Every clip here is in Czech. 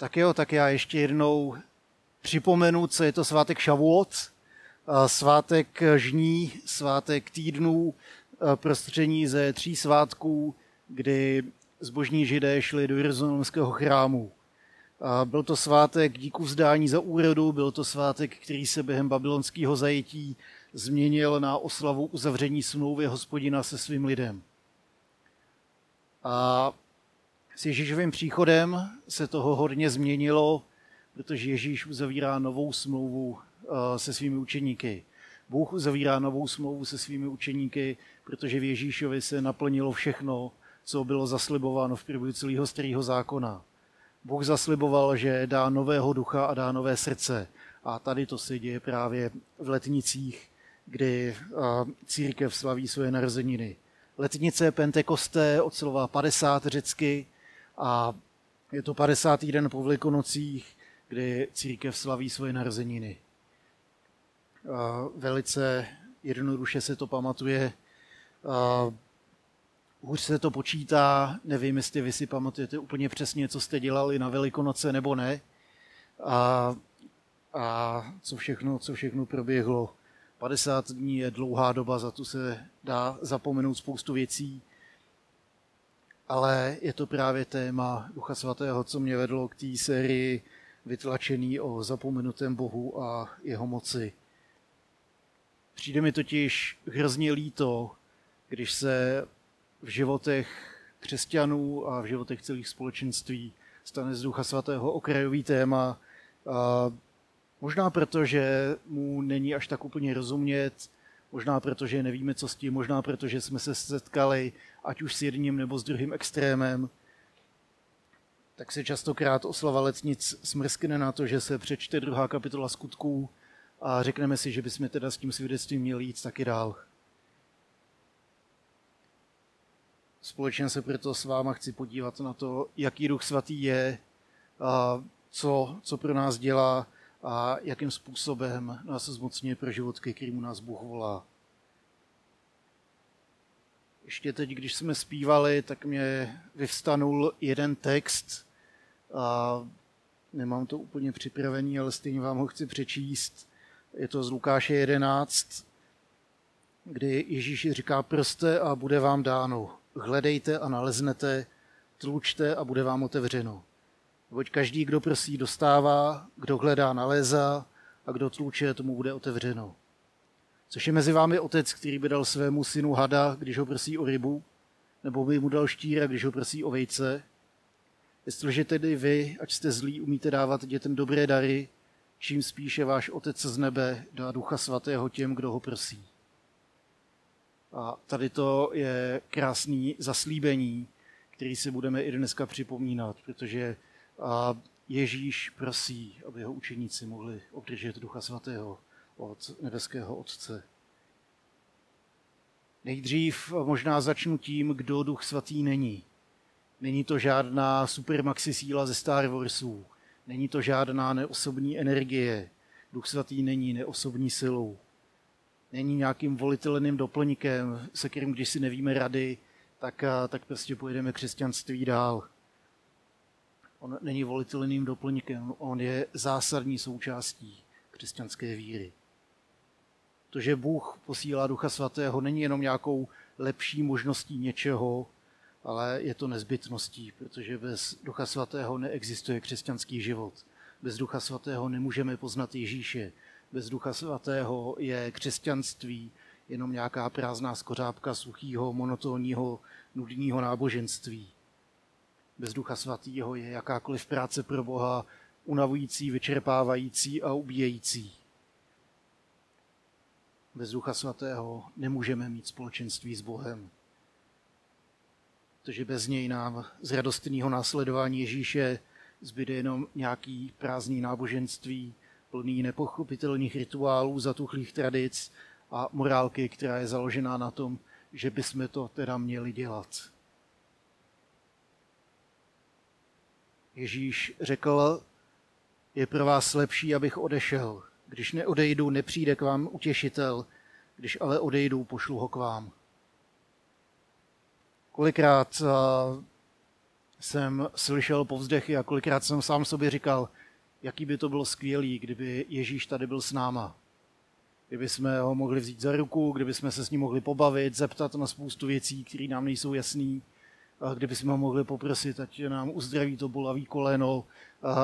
Tak jo, tak já ještě jednou připomenu, co je to svátek Šavuot, svátek žní, svátek týdnů, prostřední ze tří svátků, kdy zbožní židé šli do Jeruzalémského chrámu. Byl to svátek díku vzdání za úrodu, byl to svátek, který se během babylonského zajetí změnil na oslavu uzavření smlouvy hospodina se svým lidem. A s Ježíšovým příchodem se toho hodně změnilo, protože Ježíš uzavírá novou smlouvu eh, se svými učeníky. Bůh uzavírá novou smlouvu se svými učeníky, protože v Ježíšovi se naplnilo všechno, co bylo zaslibováno v průběhu celého starého zákona. Bůh zasliboval, že dá nového ducha a dá nové srdce. A tady to se děje právě v letnicích, kdy eh, církev slaví svoje narozeniny. Letnice Pentekosté od slova 50 řecky a je to 50. den po Velikonocích, kdy církev slaví svoje narozeniny. Velice jednoduše se to pamatuje. Hůř se to počítá, nevím, jestli vy si pamatujete úplně přesně, co jste dělali na Velikonoce nebo ne. A, a co, všechno, co všechno proběhlo. 50 dní je dlouhá doba, za tu se dá zapomenout spoustu věcí ale je to právě téma Ducha Svatého, co mě vedlo k té sérii vytlačený o zapomenutém Bohu a jeho moci. Přijde mi totiž hrozně líto, když se v životech křesťanů a v životech celých společenství stane z Ducha Svatého okrajový téma. A možná proto, že mu není až tak úplně rozumět, Možná proto, že nevíme, co s tím, možná proto, že jsme se setkali ať už s jedním nebo s druhým extrémem. Tak se častokrát oslava letnic smrskne na to, že se přečte druhá kapitola skutků a řekneme si, že bychom teda s tím svědectvím měli jít taky dál. Společně se proto s váma chci podívat na to, jaký duch svatý je, a co, co pro nás dělá, a jakým způsobem nás zmocňuje pro život, ke kterému nás Bůh volá. Ještě teď, když jsme zpívali, tak mě vyvstanul jeden text a nemám to úplně připravený, ale stejně vám ho chci přečíst. Je to z Lukáše 11, kdy Ježíš říká, prste a bude vám dáno. Hledejte a naleznete, tlučte a bude vám otevřeno. Neboť každý, kdo prosí, dostává, kdo hledá, nalézá a kdo tluče, tomu bude otevřeno. Což je mezi vámi otec, který by dal svému synu hada, když ho prosí o rybu, nebo by mu dal štíra, když ho prosí o vejce. Jestliže tedy vy, ať jste zlí, umíte dávat dětem dobré dary, čím spíše váš otec z nebe dá ducha svatého těm, kdo ho prosí. A tady to je krásný zaslíbení, který si budeme i dneska připomínat, protože Ježíš prosí, aby jeho učeníci mohli obdržet Ducha Svatého od nebeského Otce. Nejdřív možná začnu tím, kdo Duch Svatý není. Není to žádná supermaxi síla ze Star Warsů. Není to žádná neosobní energie. Duch Svatý není neosobní silou. Není nějakým volitelným doplňkem, se kterým, když si nevíme rady, tak, tak prostě pojedeme křesťanství dál. On není volitelným doplňkem, on je zásadní součástí křesťanské víry. To, že Bůh posílá Ducha Svatého, není jenom nějakou lepší možností něčeho, ale je to nezbytností, protože bez Ducha Svatého neexistuje křesťanský život. Bez Ducha Svatého nemůžeme poznat Ježíše. Bez Ducha Svatého je křesťanství jenom nějaká prázdná skořápka suchého, monotónního, nudného náboženství. Bez Ducha Svatého je jakákoliv práce pro Boha unavující, vyčerpávající a ubíjející. Bez Ducha Svatého nemůžeme mít společenství s Bohem. Protože bez něj nám z radostného následování Ježíše zbyde jenom nějaký prázdný náboženství, plný nepochopitelných rituálů, zatuchlých tradic a morálky, která je založená na tom, že bychom to teda měli dělat. Ježíš řekl, je pro vás lepší, abych odešel. Když neodejdu, nepřijde k vám utěšitel, když ale odejdu, pošlu ho k vám. Kolikrát jsem slyšel povzdechy a kolikrát jsem sám sobě říkal, jaký by to bylo skvělý, kdyby Ježíš tady byl s náma. Kdyby jsme ho mohli vzít za ruku, kdyby jsme se s ním mohli pobavit, zeptat na spoustu věcí, které nám nejsou jasné, kdyby jsme mohli poprosit, ať nám uzdraví to bolavý koleno,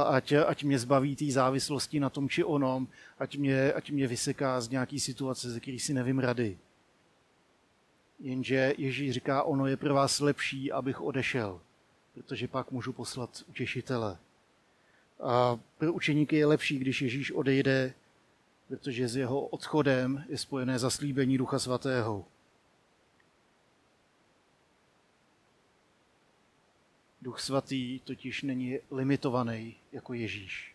ať, ať mě zbaví té závislosti na tom či onom, ať mě, ať mě vyseká z nějaký situace, ze který si nevím rady. Jenže Ježíš říká, ono je pro vás lepší, abych odešel, protože pak můžu poslat utěšitele. A pro učeníky je lepší, když Ježíš odejde, protože s jeho odchodem je spojené zaslíbení Ducha Svatého. Duch Svatý totiž není limitovaný jako Ježíš.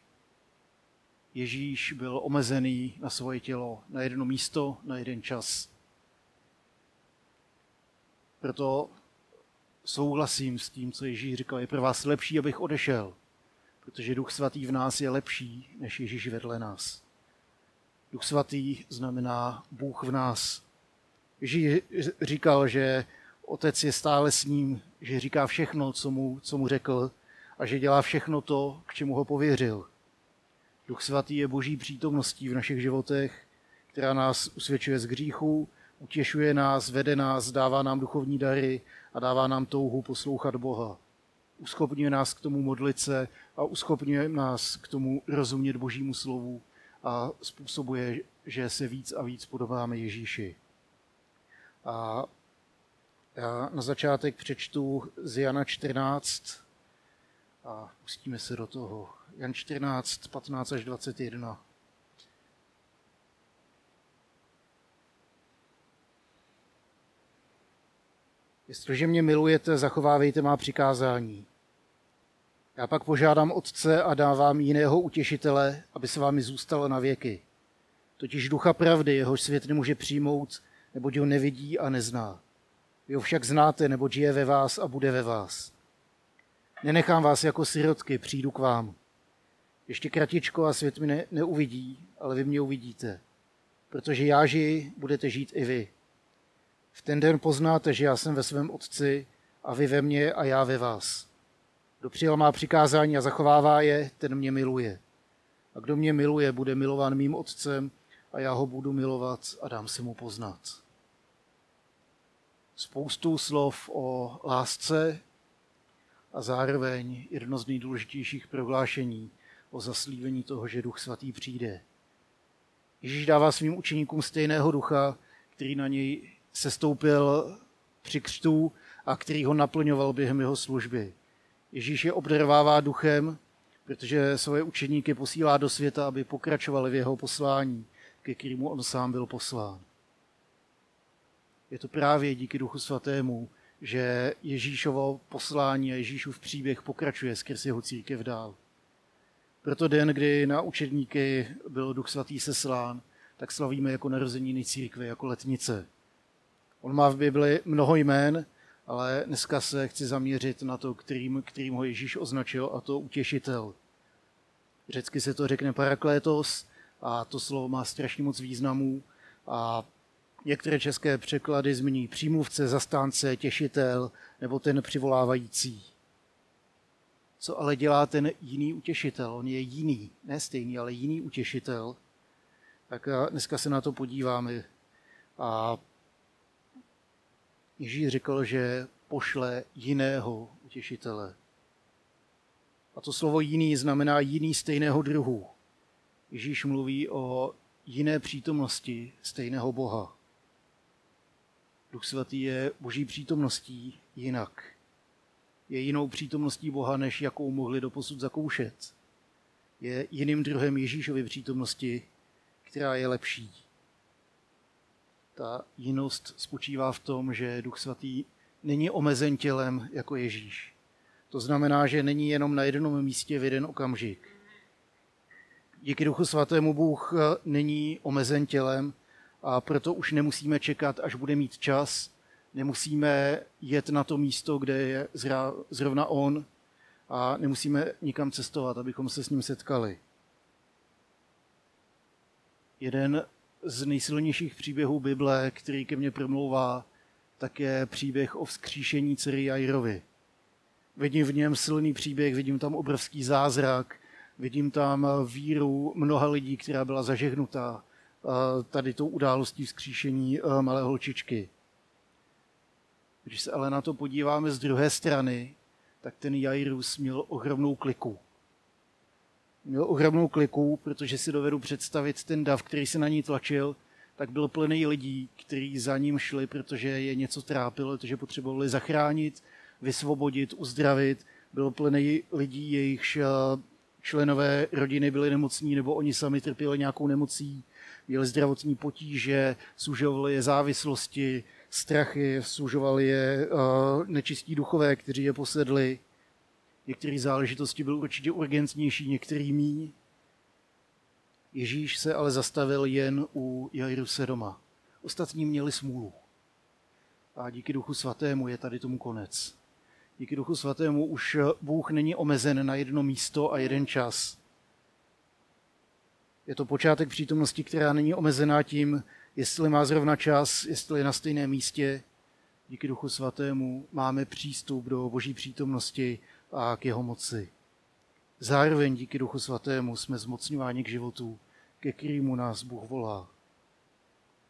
Ježíš byl omezený na svoje tělo, na jedno místo, na jeden čas. Proto souhlasím s tím, co Ježíš říkal. Je pro vás lepší, abych odešel, protože Duch Svatý v nás je lepší, než Ježíš vedle nás. Duch Svatý znamená Bůh v nás. Ježíš říkal, že Otec je stále s ním, že říká všechno, co mu, co mu řekl a že dělá všechno to, k čemu ho pověřil. Duch Svatý je boží přítomností v našich životech, která nás usvědčuje z hříchu, utěšuje nás, vede nás, dává nám duchovní dary a dává nám touhu poslouchat Boha. Uschopňuje nás k tomu modlit se a uschopňuje nás k tomu rozumět Božímu slovu a způsobuje, že se víc a víc podobáme Ježíši. A já na začátek přečtu z Jana 14 a pustíme se do toho. Jan 14, 15 až 21. Jestliže mě milujete, zachovávejte má přikázání. Já pak požádám Otce a dávám jiného utěšitele, aby se vámi zůstalo na věky. Totiž ducha pravdy, jehož svět nemůže přijmout, neboť ho nevidí a nezná. Vy ho však znáte, nebo žije ve vás a bude ve vás. Nenechám vás jako sirotky, přijdu k vám. Ještě kratičko a svět mi ne, neuvidí, ale vy mě uvidíte. Protože já žiji, budete žít i vy. V ten den poznáte, že já jsem ve svém Otci a vy ve mně a já ve vás. Kdo přijal má přikázání a zachovává je, ten mě miluje. A kdo mě miluje, bude milován mým Otcem a já ho budu milovat a dám se mu poznat spoustu slov o lásce a zároveň jedno z nejdůležitějších prohlášení o zaslíbení toho, že Duch Svatý přijde. Ježíš dává svým učeníkům stejného ducha, který na něj sestoupil při křtu a který ho naplňoval během jeho služby. Ježíš je obdarovává duchem, protože svoje učeníky posílá do světa, aby pokračovali v jeho poslání, ke kterému on sám byl poslán je to právě díky Duchu Svatému, že Ježíšovo poslání a Ježíšův příběh pokračuje skrz jeho církev dál. Proto den, kdy na učedníky byl Duch Svatý seslán, tak slavíme jako narozeniny církve, jako letnice. On má v Bibli mnoho jmén, ale dneska se chci zaměřit na to, kterým, kterým ho Ježíš označil, a to utěšitel. Řecky se to řekne paraklétos a to slovo má strašně moc významů a Některé české překlady zmiňují přímluvce, zastánce, těšitel nebo ten přivolávající. Co ale dělá ten jiný utěšitel? On je jiný, ne stejný, ale jiný utěšitel. Tak dneska se na to podíváme. A Ježíš řekl, že pošle jiného utěšitele. A to slovo jiný znamená jiný stejného druhu. Ježíš mluví o jiné přítomnosti stejného Boha. Duch Svatý je boží přítomností jinak. Je jinou přítomností Boha, než jakou mohli doposud zakoušet. Je jiným druhem Ježíšovy přítomnosti, která je lepší. Ta jinost spočívá v tom, že Duch Svatý není omezen tělem jako Ježíš. To znamená, že není jenom na jednom místě v jeden okamžik. Díky Duchu Svatému Bůh není omezen tělem, a proto už nemusíme čekat, až bude mít čas, nemusíme jet na to místo, kde je zrovna on a nemusíme nikam cestovat, abychom se s ním setkali. Jeden z nejsilnějších příběhů Bible, který ke mně promlouvá, tak je příběh o vzkříšení dcery Jairovi. Vidím v něm silný příběh, vidím tam obrovský zázrak, vidím tam víru mnoha lidí, která byla zažehnutá tady tou událostí vzkříšení malé holčičky. Když se ale na to podíváme z druhé strany, tak ten Jairus měl ohromnou kliku. Měl ohromnou kliku, protože si dovedu představit ten dav, který se na ní tlačil, tak byl plný lidí, kteří za ním šli, protože je něco trápilo, protože potřebovali zachránit, vysvobodit, uzdravit. Byl plný lidí, jejichž eh, členové rodiny byli nemocní nebo oni sami trpěli nějakou nemocí, měli zdravotní potíže, sužovali je závislosti, strachy, sužovali je uh, nečistí duchové, kteří je posedli. Některé záležitosti byly určitě urgentnější, některý míň. Ježíš se ale zastavil jen u doma. Ostatní měli smůlu. A díky Duchu Svatému je tady tomu konec. Díky Duchu Svatému už Bůh není omezen na jedno místo a jeden čas. Je to počátek přítomnosti, která není omezená tím, jestli má zrovna čas, jestli je na stejném místě. Díky Duchu Svatému máme přístup do Boží přítomnosti a k jeho moci. Zároveň díky Duchu Svatému jsme zmocňováni k životu, ke kterému nás Bůh volá.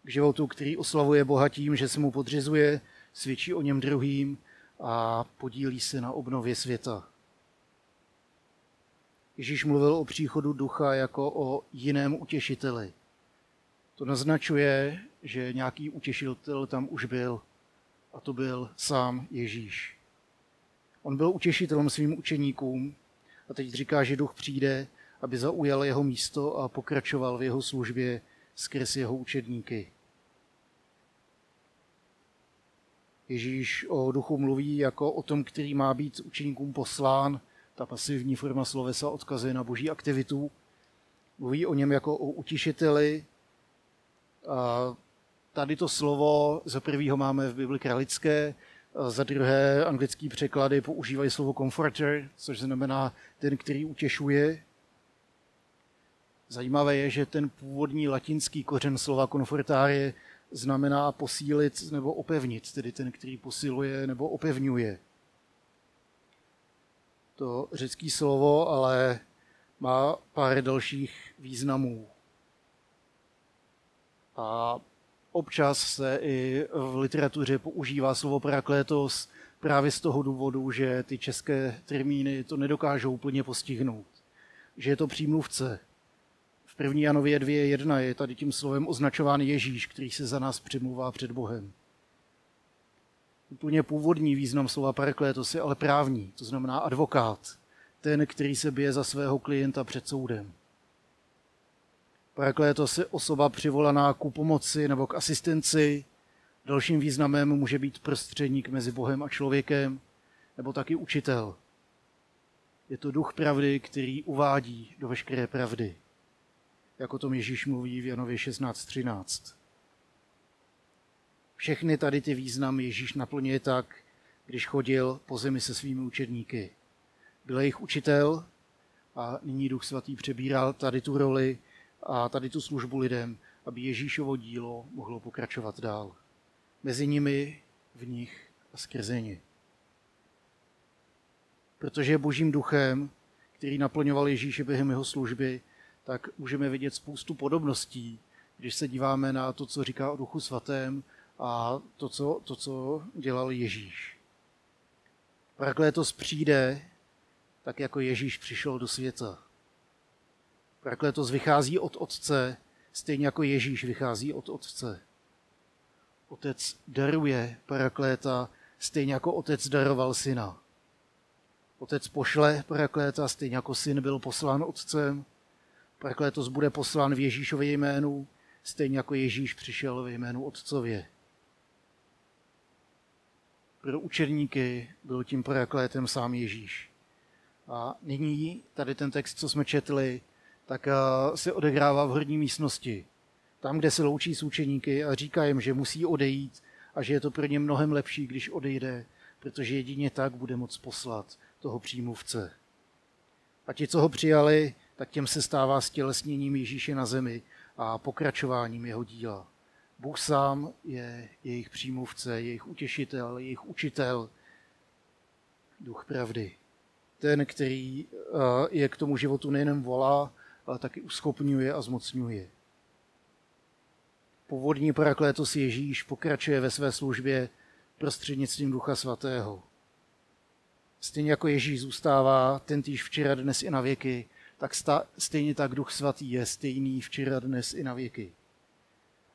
K životu, který oslavuje Boha tím, že se mu podřizuje, svědčí o něm druhým a podílí se na obnově světa. Ježíš mluvil o příchodu ducha jako o jiném utěšiteli. To naznačuje, že nějaký utěšitel tam už byl a to byl sám Ježíš. On byl utěšitelem svým učeníkům a teď říká, že duch přijde, aby zaujal jeho místo a pokračoval v jeho službě skrz jeho učedníky. Ježíš o duchu mluví jako o tom, který má být učeníkům poslán. Ta pasivní forma slovesa odkazuje na boží aktivitu. Mluví o něm jako o utišiteli. A tady to slovo za prvýho máme v Bibli kralické, za druhé anglické překlady používají slovo comforter, což znamená ten, který utěšuje. Zajímavé je, že ten původní latinský kořen slova confortare znamená posílit nebo opevnit, tedy ten, který posiluje nebo opevňuje. To řecké slovo ale má pár dalších významů. A občas se i v literatuře používá slovo paraklétos právě z toho důvodu, že ty české termíny to nedokážou úplně postihnout. Že je to přímluvce, v 1. Janově 2.1 je tady tím slovem označován Ježíš, který se za nás přimluvá před Bohem. Úplně původní význam slova paraklétos je ale právní, to znamená advokát, ten, který se bije za svého klienta před soudem. Paraklétos je osoba přivolaná ku pomoci nebo k asistenci. Dalším významem může být prostředník mezi Bohem a člověkem, nebo taky učitel. Je to duch pravdy, který uvádí do veškeré pravdy jako tom Ježíš mluví v Janově 16.13. Všechny tady ty významy Ježíš naplňuje tak, když chodil po zemi se svými učedníky. Byl jejich učitel a nyní Duch Svatý přebíral tady tu roli a tady tu službu lidem, aby Ježíšovo dílo mohlo pokračovat dál. Mezi nimi, v nich a skrze ně. Protože božím duchem, který naplňoval Ježíše během jeho služby, tak můžeme vidět spoustu podobností, když se díváme na to, co říká o Duchu Svatém a to, co, to, co dělal Ježíš. Praklétos přijde tak, jako Ježíš přišel do světa. Praklétos vychází od Otce, stejně jako Ježíš vychází od Otce. Otec daruje parakléta, stejně jako Otec daroval syna. Otec pošle parakléta, stejně jako syn byl poslán Otcem. Paraklétos bude poslán v Ježíšově jménu, stejně jako Ježíš přišel ve jménu Otcově. Pro učedníky byl tím paraklétem sám Ježíš. A nyní tady ten text, co jsme četli, tak eh, se odehrává v horní místnosti. Tam, kde se loučí s učeníky a říká jim, že musí odejít a že je to pro ně mnohem lepší, když odejde, protože jedině tak bude moc poslat toho přímluvce. A ti, co ho přijali, tak těm se stává stělesněním Ježíše na zemi a pokračováním jeho díla. Bůh sám je jejich přímluvce, jejich utěšitel, jejich učitel. duch pravdy. Ten, který je k tomu životu nejen volá, ale taky uschopňuje a zmocňuje. Původní paraklétos Ježíš pokračuje ve své službě prostřednictvím Ducha Svatého. Stejně jako Ježíš zůstává ten týž včera, dnes i na věky, tak stejně tak Duch Svatý je stejný včera, dnes i na věky.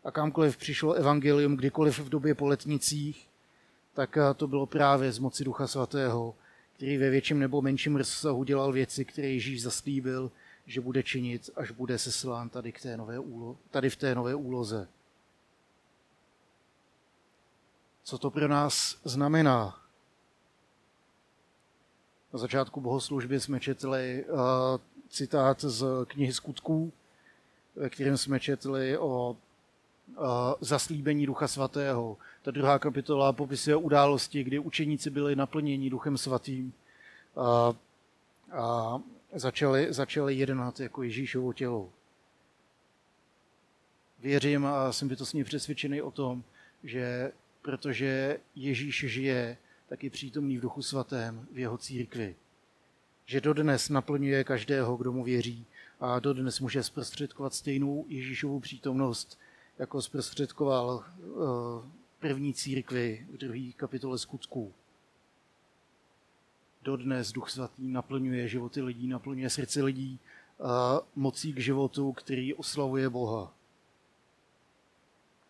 A kamkoliv přišlo evangelium, kdykoliv v době po letnicích, tak to bylo právě z moci Ducha Svatého, který ve větším nebo menším rozsahu dělal věci, které Ježíš zaslíbil, že bude činit, až bude seslán tady, k té nové úlo, tady v té nové úloze. Co to pro nás znamená? Na začátku bohoslužby jsme četli uh, citát z knihy Skutků, ve kterém jsme četli o zaslíbení Ducha Svatého. Ta druhá kapitola popisuje události, kdy učeníci byli naplněni Duchem Svatým a, a začali, začali jednat jako Ježíšovo tělo. Věřím a jsem bytostně přesvědčený o tom, že protože Ježíš žije, tak je přítomný v Duchu Svatém v jeho církvi. Že dodnes naplňuje každého, kdo mu věří a dodnes může zprostředkovat stejnou Ježíšovu přítomnost, jako zprostředkoval eh, první církvi v druhé kapitole skutků. Dodnes Duch Svatý naplňuje životy lidí, naplňuje srdce lidí a mocí k životu, který oslavuje Boha.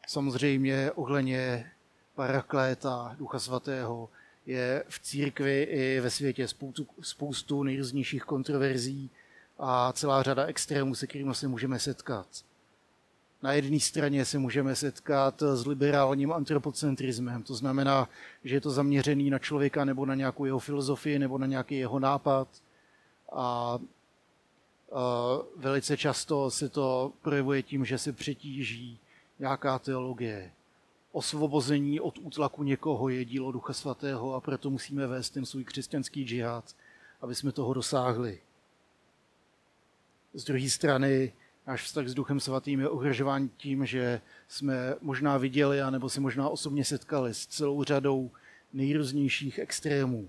Samozřejmě ohledně parakléta Ducha Svatého je v církvi i ve světě spoustu, spoustu nejrůznějších kontroverzí a celá řada extrémů, se kterými se můžeme setkat. Na jedné straně se můžeme setkat s liberálním antropocentrismem, to znamená, že je to zaměřený na člověka nebo na nějakou jeho filozofii nebo na nějaký jeho nápad. A, velice často se to projevuje tím, že se přetíží nějaká teologie. Osvobození od útlaku někoho je dílo Ducha Svatého a proto musíme vést ten svůj křesťanský džihad, aby jsme toho dosáhli. Z druhé strany náš vztah s Duchem Svatým je ohrožován tím, že jsme možná viděli, anebo se možná osobně setkali s celou řadou nejrůznějších extrémů.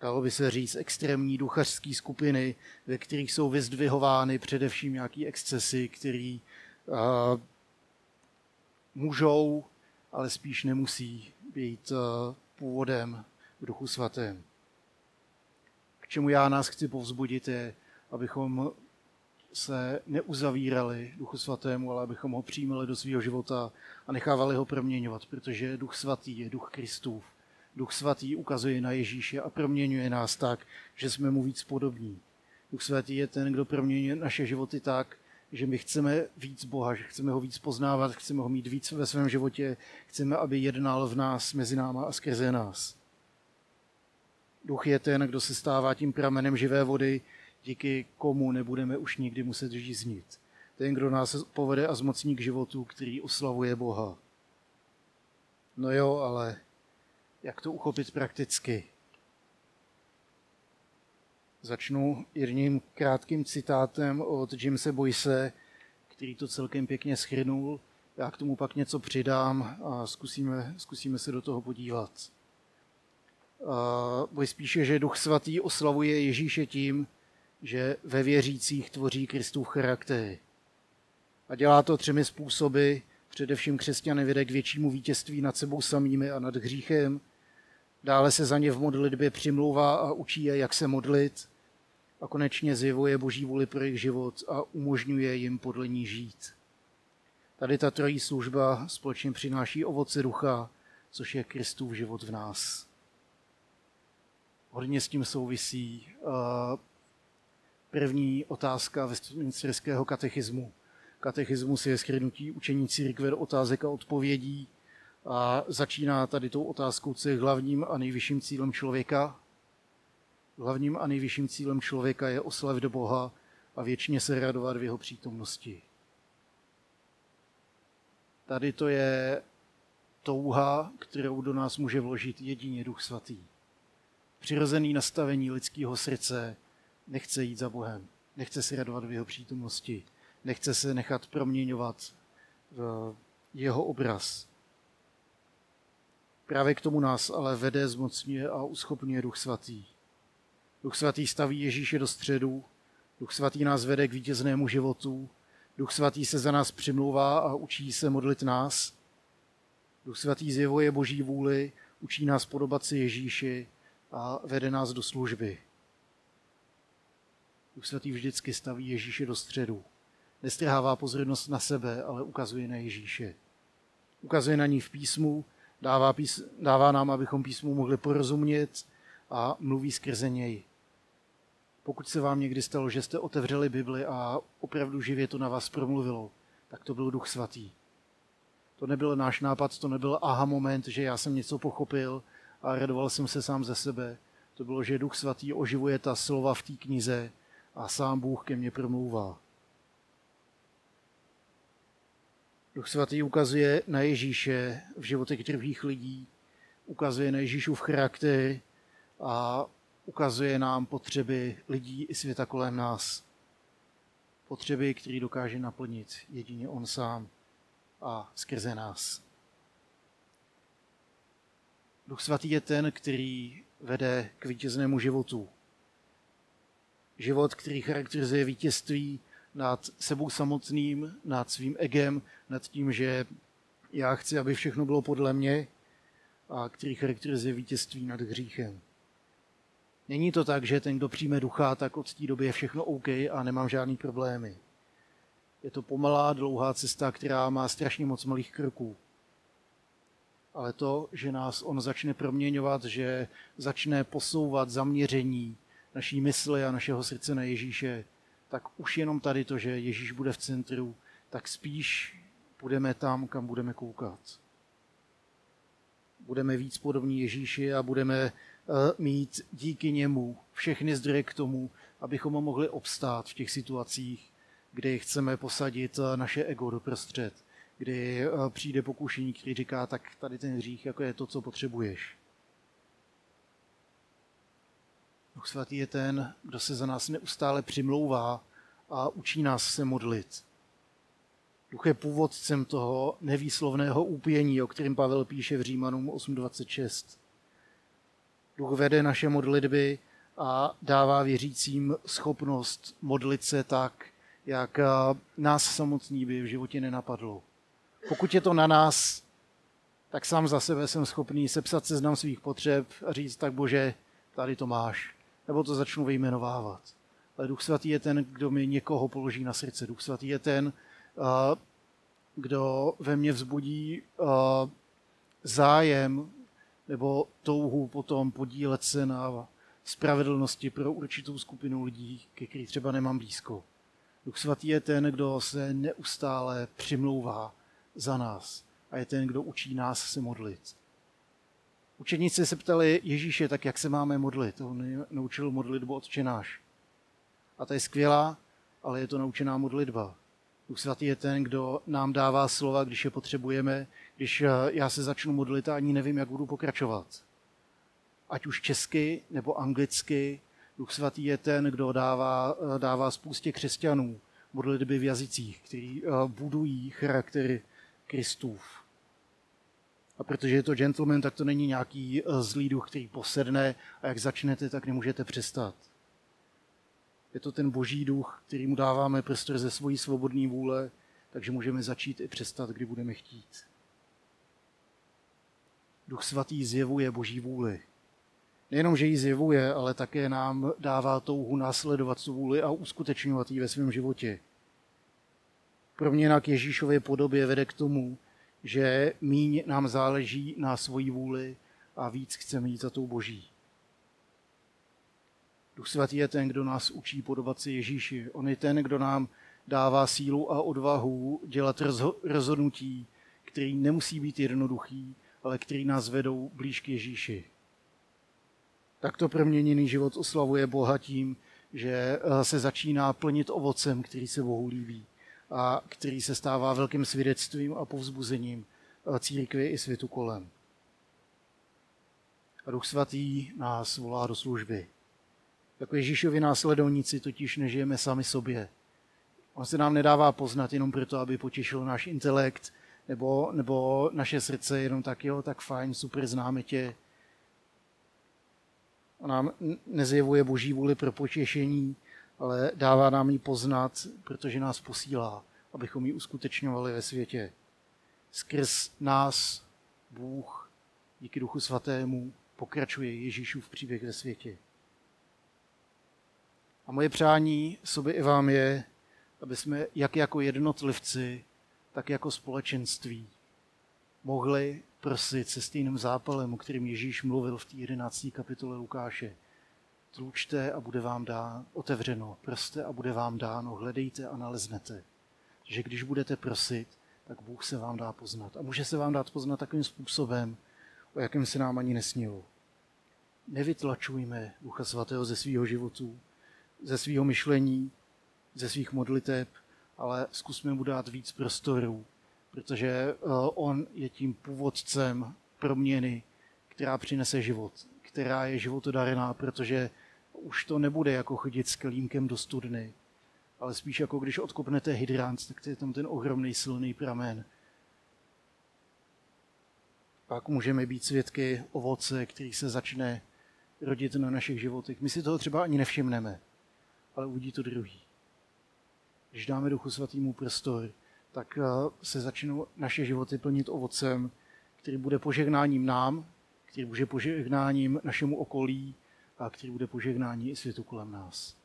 Dalo by se říct extrémní duchařské skupiny, ve kterých jsou vyzdvihovány především nějaké excesy, které můžou, ale spíš nemusí být původem v duchu svatém čemu já nás chci povzbudit, je, abychom se neuzavírali Duchu Svatému, ale abychom ho přijímali do svého života a nechávali ho proměňovat, protože Duch Svatý je Duch Kristův. Duch Svatý ukazuje na Ježíše a proměňuje nás tak, že jsme mu víc podobní. Duch Svatý je ten, kdo proměňuje naše životy tak, že my chceme víc Boha, že chceme ho víc poznávat, chceme ho mít víc ve svém životě, chceme, aby jednal v nás, mezi náma a skrze nás. Duch je ten, kdo se stává tím pramenem živé vody, díky komu nebudeme už nikdy muset žíznit. Ten, kdo nás povede a zmocní k životu, který oslavuje Boha. No jo, ale jak to uchopit prakticky? Začnu jedním krátkým citátem od Jamesa Boyce, který to celkem pěkně schrnul. Já k tomu pak něco přidám a zkusíme, zkusíme se do toho podívat. Boj spíše, že Duch Svatý oslavuje Ježíše tím, že ve věřících tvoří Kristův charakter. A dělá to třemi způsoby. Především křesťany vede k většímu vítězství nad sebou samými a nad hříchem. Dále se za ně v modlitbě přimlouvá a učí je, jak se modlit. A konečně zjevuje boží vůli pro jejich život a umožňuje jim podle ní žít. Tady ta trojí služba společně přináší ovoce ducha, což je Kristův život v nás hodně s tím souvisí eh, první otázka Westminsterského katechismu. Katechismus je schrnutí učení církve do otázek a odpovědí a začíná tady tou otázkou, co je hlavním a nejvyšším cílem člověka. Hlavním a nejvyšším cílem člověka je oslavit Boha a věčně se radovat v jeho přítomnosti. Tady to je touha, kterou do nás může vložit jedině Duch Svatý přirozený nastavení lidského srdce nechce jít za Bohem, nechce se radovat v jeho přítomnosti, nechce se nechat proměňovat v jeho obraz. Právě k tomu nás ale vede, zmocňuje a uschopňuje Duch Svatý. Duch Svatý staví Ježíše do středu, Duch Svatý nás vede k vítěznému životu, Duch Svatý se za nás přimlouvá a učí se modlit nás. Duch Svatý zjevuje Boží vůli, učí nás podobat si Ježíši a vede nás do služby. Duch Svatý vždycky staví Ježíše do středu. Nestrhává pozornost na sebe, ale ukazuje na Ježíše. Ukazuje na ní v písmu, dává, pís, dává nám, abychom písmu mohli porozumět a mluví skrze něj. Pokud se vám někdy stalo, že jste otevřeli Bibli a opravdu živě to na vás promluvilo, tak to byl Duch Svatý. To nebyl náš nápad, to nebyl aha moment, že já jsem něco pochopil a radoval jsem se sám ze sebe. To bylo, že Duch Svatý oživuje ta slova v té knize a sám Bůh ke mně promlouvá. Duch Svatý ukazuje na Ježíše v životech druhých lidí, ukazuje na Ježíšův charakter a ukazuje nám potřeby lidí i světa kolem nás. Potřeby, které dokáže naplnit jedině On sám a skrze nás. Duch Svatý je ten, který vede k vítěznému životu. Život, který charakterizuje vítězství nad sebou samotným, nad svým egem, nad tím, že já chci, aby všechno bylo podle mě a který charakterizuje vítězství nad hříchem. Není to tak, že ten, kdo přijme ducha, tak od té doby je všechno OK a nemám žádný problémy. Je to pomalá, dlouhá cesta, která má strašně moc malých kroků. Ale to, že nás on začne proměňovat, že začne posouvat zaměření naší mysli a našeho srdce na Ježíše, tak už jenom tady to, že Ježíš bude v centru, tak spíš budeme tam, kam budeme koukat. Budeme víc podobní Ježíši a budeme eh, mít díky němu všechny zdroje k tomu, abychom ho mohli obstát v těch situacích, kdy chceme posadit eh, naše ego do prostřed, kdy eh, přijde pokušení, který říká, tak tady ten hřích jako je to, co potřebuješ. Duch svatý je ten, kdo se za nás neustále přimlouvá a učí nás se modlit. Duch je původcem toho nevýslovného úpění, o kterém Pavel píše v Římanům 8.26. Duch vede naše modlitby a dává věřícím schopnost modlit se tak, jak eh, nás samotný by v životě nenapadlo. Pokud je to na nás, tak sám za sebe jsem schopný sepsat seznam svých potřeb a říct, tak bože, tady to máš. Nebo to začnu vyjmenovávat. Ale Duch Svatý je ten, kdo mi někoho položí na srdce. Duch Svatý je ten, eh, kdo ve mně vzbudí eh, zájem nebo touhu potom podílet se na spravedlnosti pro určitou skupinu lidí, ke kterých třeba nemám blízko. Duch Svatý je ten, kdo se neustále přimlouvá za nás a je ten, kdo učí nás se modlit. Učeníci se ptali Ježíše, tak jak se máme modlit. On naučil modlitbu odčenáš. A to je skvělá, ale je to naučená modlitba. Duch Svatý je ten, kdo nám dává slova, když je potřebujeme, když eh, já se začnu modlit a ani nevím, jak budu pokračovat. Ať už česky nebo anglicky, Duch Svatý je ten, kdo dává, eh, dává spoustě křesťanů modlitby v jazycích, který eh, budují charakter Kristův. A protože je to gentleman, tak to není nějaký zlý duch, který posedne a jak začnete, tak nemůžete přestat. Je to ten boží duch, který mu dáváme prostor ze svojí svobodné vůle, takže můžeme začít i přestat, kdy budeme chtít. Duch svatý zjevuje boží vůli. Nejenom, že ji zjevuje, ale také nám dává touhu následovat tu vůli a uskutečňovat ji ve svém životě. Proměna k Ježíšově podobě vede k tomu, že míň nám záleží na svoji vůli a víc chceme jít za tou boží. Duch svatý je ten, kdo nás učí podobat si Ježíši. On je ten, kdo nám dává sílu a odvahu dělat rozhodnutí, který nemusí být jednoduchý, ale který nás vedou blíž k Ježíši. Takto proměněný život oslavuje Boha tím, že eh, se začíná plnit ovocem, který se Bohu líbí a který se stává velkým svědectvím a povzbuzením eh, církvy i světu kolem. A Duch Svatý nás volá do služby. Jako Ježíšovi následovníci totiž nežijeme sami sobě. On se nám nedává poznat jenom proto, aby potěšil náš intelekt, Nebo, nebo naše srdce jenom tak, jo, tak fajn, super, známe tě. A nám nezjevuje boží vůli pro potěšení, ale dává nám ji poznat, protože nás posílá, abychom ji uskutečňovali ve světě. Skrz nás Bůh díky Duchu Svatému pokračuje Ježíšův příběh ve světě. A moje přání sobě i vám je, aby jsme jak jako jednotlivci, tak jako společenství mohli prosit se stejným zápalem, o kterým Ježíš mluvil v té 11. kapitole Lukáše. Tlučte a bude vám dá otevřeno, proste a bude vám dáno, hledejte a naleznete. Že když budete prosit, tak Bůh se vám dá poznat. A může se vám dát poznat takovým způsobem, o jakém se nám ani nesnilo. Nevytlačujme Ducha Svatého ze svého životu, ze svého myšlení, ze svých modliteb, ale zkusme mu dát víc prostoru, protože eh, on je tím původcem proměny, která přinese život, která je životodarená, protože už to nebude jako chodit s kelímkem do studny, ale spíš jako když odkopnete hydrant, tak je tam ten ohromný silný pramen. Pak můžeme být svědky ovoce, který se začne rodit na našich životech. My si toho třeba ani nevšimneme, ale uvidí to druhý. Když dáme Duchu Svatýmu prostor, tak eh, se začnou naše životy plnit ovocem, který bude požehnáním nám, který bude požehnáním našemu okolí a který bude požehnání i světu kolem nás.